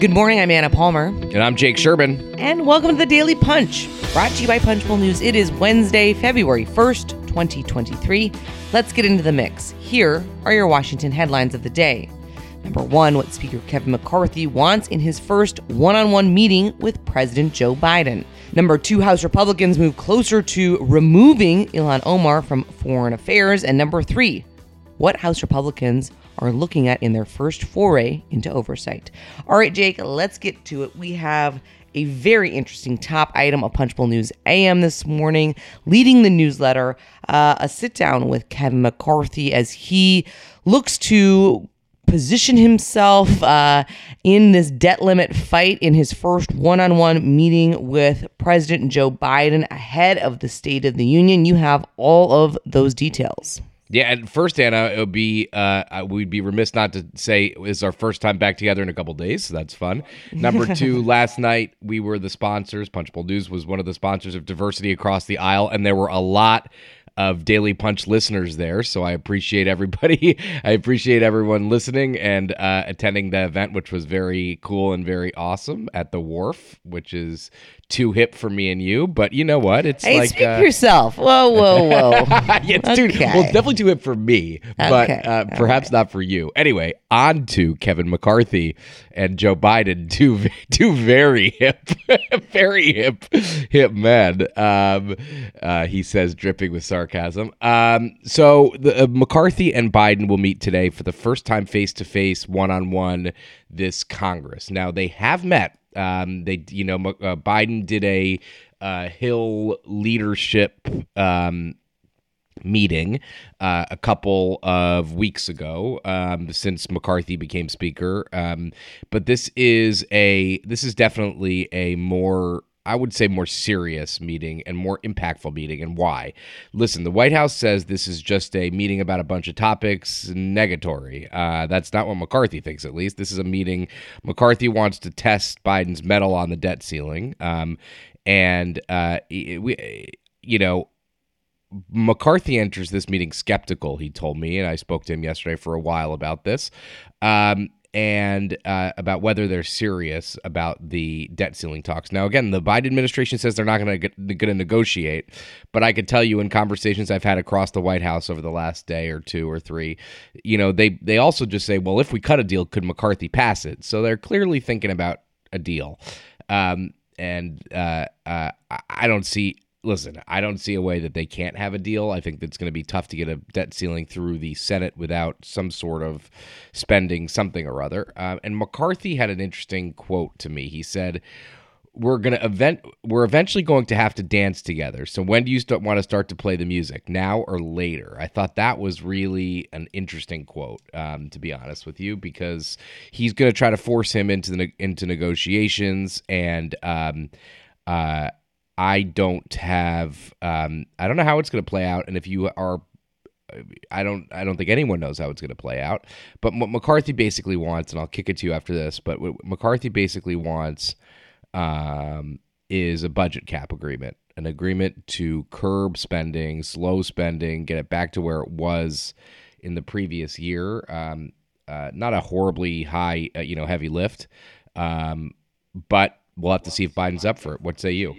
Good morning, I'm Anna Palmer. And I'm Jake Sherman. And welcome to the Daily Punch, brought to you by Punchbowl News. It is Wednesday, February 1st, 2023. Let's get into the mix. Here are your Washington headlines of the day. Number one, what Speaker Kevin McCarthy wants in his first one on one meeting with President Joe Biden. Number two, House Republicans move closer to removing Ilhan Omar from foreign affairs. And number three, what House Republicans are looking at in their first foray into oversight. All right, Jake, let's get to it. We have a very interesting top item of Punchbowl News AM this morning, leading the newsletter, uh, a sit down with Kevin McCarthy as he looks to position himself uh, in this debt limit fight in his first one on one meeting with President Joe Biden ahead of the State of the Union. You have all of those details. Yeah, and first, Anna, it would be uh, we'd be remiss not to say it's our first time back together in a couple days, so that's fun. Number two, last night we were the sponsors. Punchbowl News was one of the sponsors of Diversity Across the Aisle, and there were a lot of Daily Punch listeners there. So I appreciate everybody. I appreciate everyone listening and uh, attending the event, which was very cool and very awesome at the Wharf, which is too hip for me and you. But you know what? It's hey, like speak uh, for yourself. Whoa, whoa, whoa. yeah, it's okay. too, well, definitely too hip for me, but okay. uh, perhaps not for you. Anyway, on to Kevin McCarthy and Joe Biden, two two very hip, very hip, hip men. Um, uh, he says, dripping with sarcasm. Um, so the, uh, McCarthy and Biden will meet today for the first time face to face, one on one, this Congress. Now they have met. Um, they, you know, uh, Biden did a uh, Hill leadership um, meeting uh, a couple of weeks ago um, since McCarthy became speaker. Um, but this is a this is definitely a more I would say more serious meeting and more impactful meeting. And why? Listen, the White House says this is just a meeting about a bunch of topics, negatory. Uh, that's not what McCarthy thinks, at least. This is a meeting. McCarthy wants to test Biden's mettle on the debt ceiling. Um, and, uh, we, you know, McCarthy enters this meeting skeptical, he told me, and I spoke to him yesterday for a while about this, um, and uh, about whether they're serious about the debt ceiling talks. Now, again, the Biden administration says they're not going to negotiate, but I could tell you in conversations I've had across the White House over the last day or two or three, you know, they they also just say, well, if we cut a deal, could McCarthy pass it? So they're clearly thinking about a deal. Um, and uh, uh, I don't see listen, I don't see a way that they can't have a deal. I think it's going to be tough to get a debt ceiling through the Senate without some sort of spending something or other. Uh, and McCarthy had an interesting quote to me. He said, "We're going to event. We're eventually going to have to dance together. So when do you start, want to start to play the music? Now or later?" I thought that was really an interesting quote, um, to be honest with you, because he's going to try to force him into the into negotiations and. Um, uh, I don't have um, I don't know how it's going to play out, and if you are, I don't I don't think anyone knows how it's going to play out. But what McCarthy basically wants, and I'll kick it to you after this, but what McCarthy basically wants um, is a budget cap agreement, an agreement to curb spending, slow spending, get it back to where it was in the previous year. Um, uh, not a horribly high, uh, you know, heavy lift, um, but we'll have to see if Biden's up for it. What say you?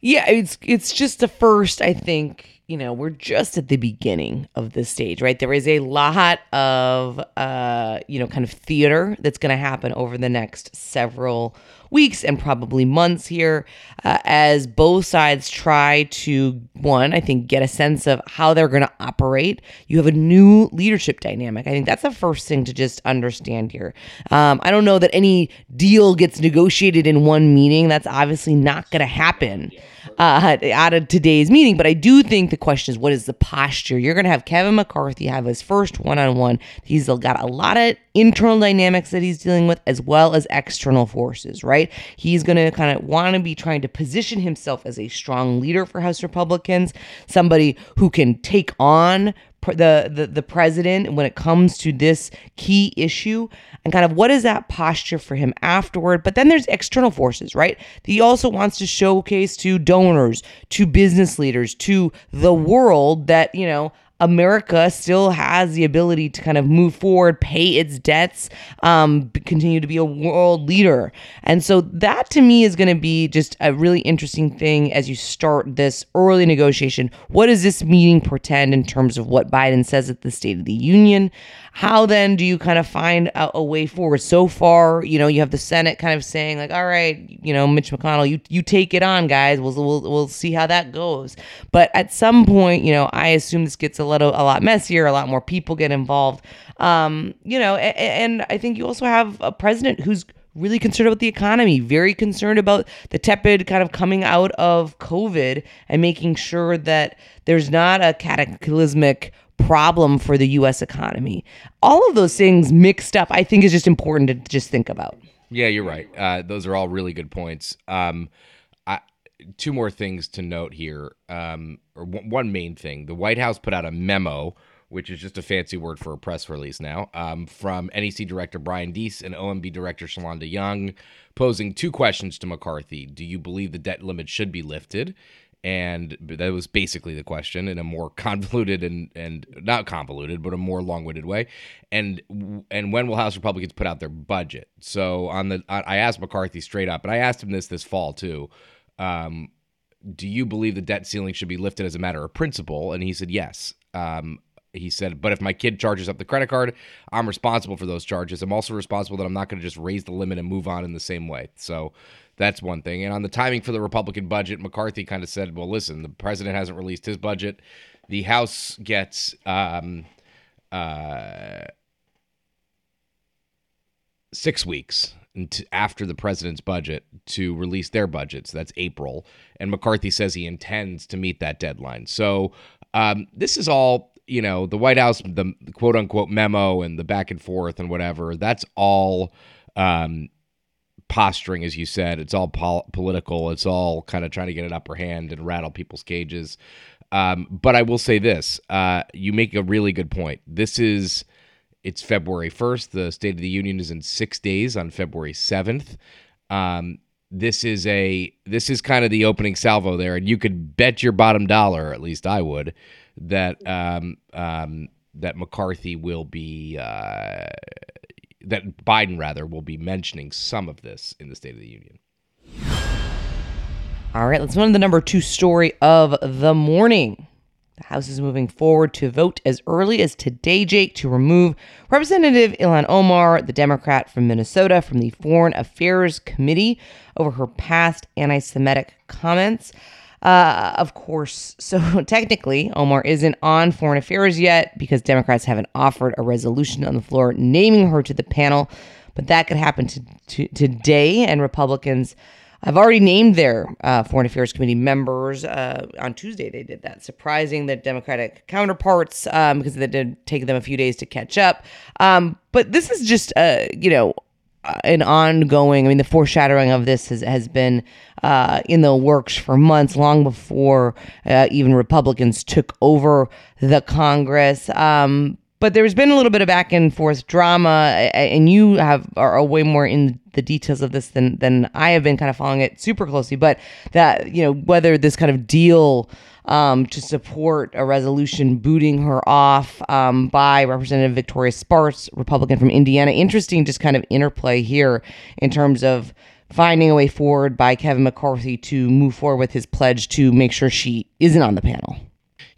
Yeah, it's it's just the first, I think, you know, we're just at the beginning of this stage, right? There is a lot of uh, you know, kind of theater that's going to happen over the next several weeks and probably months here uh, as both sides try to, one, I think, get a sense of how they're going to operate. You have a new leadership dynamic. I think that's the first thing to just understand here. Um, I don't know that any deal gets negotiated in one meeting. That's obviously not going to happen uh, out of today's meeting. But I do think the question is what is the posture? You're going to have Kevin McCarthy have his first one on one. He's got a lot of internal dynamics that he's dealing with as well as external forces, right? He's going to kind of want to be trying to position himself as a strong leader for House Republicans, somebody who can take on the, the the president when it comes to this key issue and kind of what is that posture for him afterward. But then there's external forces right? He also wants to showcase to donors to business leaders to the world that you know America still has the ability to kind of move forward, pay its debts, um, continue to be a world leader. And so that to me is going to be just a really interesting thing as you start this early negotiation. What does this meeting portend in terms of what Biden says at the State of the Union? How then do you kind of find a, a way forward? So far, you know, you have the Senate kind of saying like, "All right, you know, Mitch McConnell, you you take it on, guys. We'll we'll we'll see how that goes." But at some point, you know, I assume this gets a little a lot messier. A lot more people get involved. Um, you know, and, and I think you also have a president who's really concerned about the economy, very concerned about the tepid kind of coming out of COVID and making sure that there's not a cataclysmic problem for the US economy. All of those things mixed up, I think is just important to just think about. Yeah, you're right. Uh, those are all really good points. Um, I, two more things to note here, um, or w- one main thing. The White House put out a memo, which is just a fancy word for a press release now, um, from NEC Director Brian Deese and OMB Director Shalanda Young, posing two questions to McCarthy. Do you believe the debt limit should be lifted? and that was basically the question in a more convoluted and and not convoluted but a more long-winded way and and when will house republicans put out their budget so on the i asked mccarthy straight up and i asked him this this fall too um, do you believe the debt ceiling should be lifted as a matter of principle and he said yes um, he said, but if my kid charges up the credit card, I'm responsible for those charges. I'm also responsible that I'm not going to just raise the limit and move on in the same way. So that's one thing. And on the timing for the Republican budget, McCarthy kind of said, well, listen, the president hasn't released his budget. The House gets um, uh, six weeks after the president's budget to release their budgets. That's April. And McCarthy says he intends to meet that deadline. So um, this is all, you know, the White House, the quote unquote memo and the back and forth and whatever. That's all. Um, posturing, as you said. It's all pol- political. It's all kind of trying to get an upper hand and rattle people's cages. Um, but I will say this: uh, you make a really good point. This is it's February first. The State of the Union is in six days on February seventh. Um, this is a this is kind of the opening salvo there, and you could bet your bottom dollar, at least I would, that um, um, that McCarthy will be uh, that Biden rather will be mentioning some of this in the State of the Union. All right, let's move on to the number two story of the morning. House is moving forward to vote as early as today, Jake, to remove Representative Ilhan Omar, the Democrat from Minnesota, from the Foreign Affairs Committee over her past anti Semitic comments. Uh, of course, so technically, Omar isn't on foreign affairs yet because Democrats haven't offered a resolution on the floor naming her to the panel. But that could happen to, to, today, and Republicans have already named their uh, Foreign Affairs Committee members. Uh, on Tuesday, they did that, surprising their Democratic counterparts um, because it did take them a few days to catch up. Um, but this is just, uh, you know, an ongoing. I mean, the foreshadowing of this has has been uh, in the works for months, long before uh, even Republicans took over the Congress. Um, but there's been a little bit of back and forth drama, and you have are way more in the details of this than than I have been, kind of following it super closely. But that you know whether this kind of deal um, to support a resolution booting her off um, by Representative Victoria Spartz, Republican from Indiana. Interesting, just kind of interplay here in terms of finding a way forward by Kevin McCarthy to move forward with his pledge to make sure she isn't on the panel.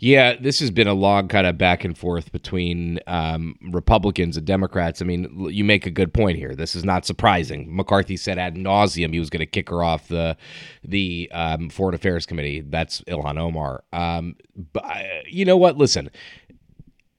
Yeah, this has been a long kind of back and forth between um, Republicans and Democrats. I mean, you make a good point here. This is not surprising. McCarthy said ad nauseum he was going to kick her off the the um, Foreign Affairs Committee. That's Ilhan Omar. Um, but uh, you know what? Listen,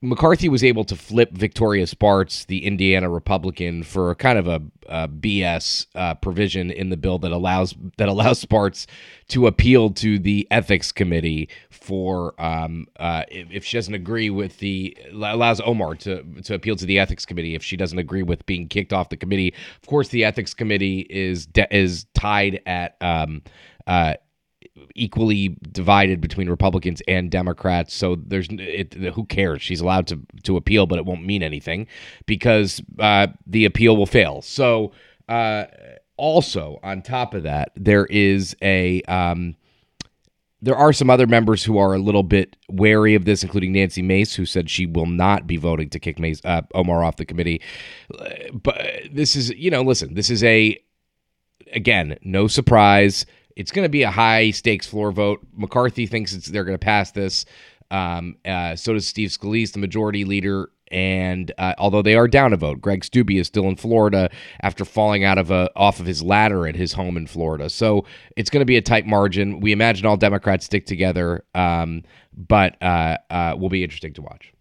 McCarthy was able to flip Victoria Spartz, the Indiana Republican, for kind of a, a BS uh, provision in the bill that allows that allows Spartz to appeal to the ethics committee for um, uh, if, if, she doesn't agree with the allows Omar to to appeal to the ethics committee if she doesn't agree with being kicked off the committee. Of course, the ethics committee is de- is tied at. Um, uh, equally divided between Republicans and Democrats. So there's it, who cares? She's allowed to to appeal, but it won't mean anything because uh, the appeal will fail. So uh, also on top of that, there is a um, there are some other members who are a little bit wary of this, including Nancy Mace, who said she will not be voting to kick Mace, uh, Omar off the committee. But this is, you know, listen, this is a, again, no surprise. It's going to be a high stakes floor vote. McCarthy thinks they're going to pass this. Um, uh, so does Steve Scalise, the majority leader. And uh, although they are down a vote, Greg Steube is still in Florida after falling out of a off of his ladder at his home in Florida. So it's going to be a tight margin. We imagine all Democrats stick together, um, but uh, uh, will be interesting to watch.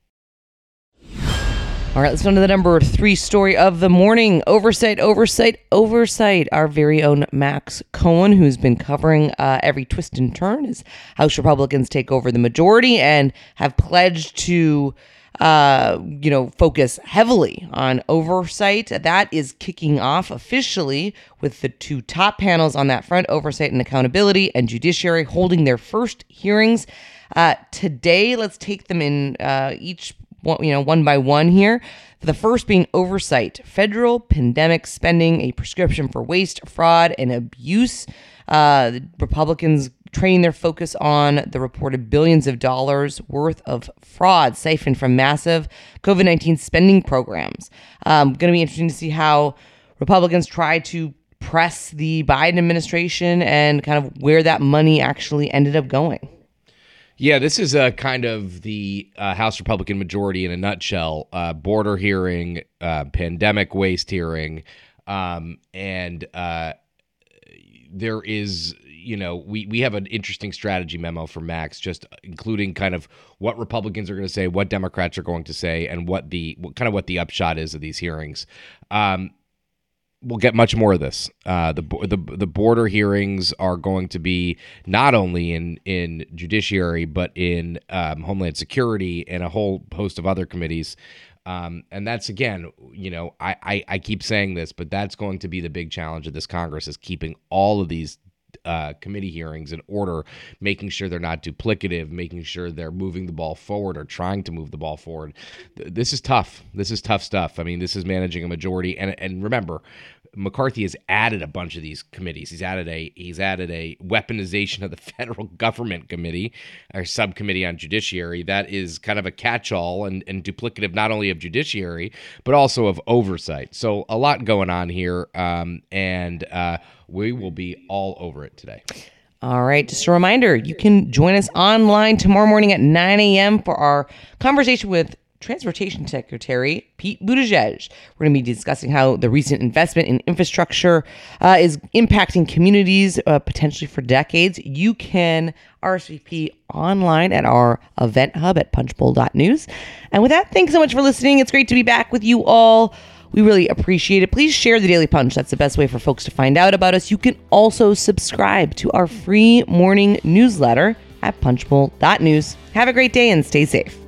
All right, let's go to the number three story of the morning. Oversight, oversight, oversight. Our very own Max Cohen, who's been covering uh, every twist and turn as House Republicans take over the majority and have pledged to, uh, you know, focus heavily on oversight. That is kicking off officially with the two top panels on that front, oversight and accountability, and judiciary holding their first hearings. Uh, today, let's take them in uh, each you know, one by one here. The first being oversight, federal pandemic spending, a prescription for waste, fraud, and abuse. Uh, Republicans training their focus on the reported billions of dollars worth of fraud siphoned from massive COVID 19 spending programs. Um, going to be interesting to see how Republicans try to press the Biden administration and kind of where that money actually ended up going. Yeah, this is a kind of the uh, House Republican majority in a nutshell. Uh, border hearing, uh, pandemic waste hearing, um, and uh, there is, you know, we we have an interesting strategy memo for Max, just including kind of what Republicans are going to say, what Democrats are going to say, and what the what, kind of what the upshot is of these hearings. Um, we'll get much more of this. Uh, the the the border hearings are going to be not only in in judiciary but in um, homeland security and a whole host of other committees. Um, and that's again, you know, I, I I keep saying this, but that's going to be the big challenge of this Congress is keeping all of these uh, committee hearings in order, making sure they're not duplicative, making sure they're moving the ball forward or trying to move the ball forward. This is tough. This is tough stuff. I mean, this is managing a majority, and and remember, McCarthy has added a bunch of these committees. He's added a he's added a weaponization of the federal government committee or subcommittee on judiciary. That is kind of a catch-all and, and duplicative not only of judiciary but also of oversight. So a lot going on here, um, and uh, we will be all over it today. All right, just a reminder you can join us online tomorrow morning at 9 a.m. for our conversation with Transportation Secretary Pete Buttigieg. We're going to be discussing how the recent investment in infrastructure uh, is impacting communities uh, potentially for decades. You can RSVP online at our event hub at punchbowl.news. And with that, thanks so much for listening. It's great to be back with you all. We really appreciate it. Please share the Daily Punch. That's the best way for folks to find out about us. You can also subscribe to our free morning newsletter at punchbowl.news. Have a great day and stay safe.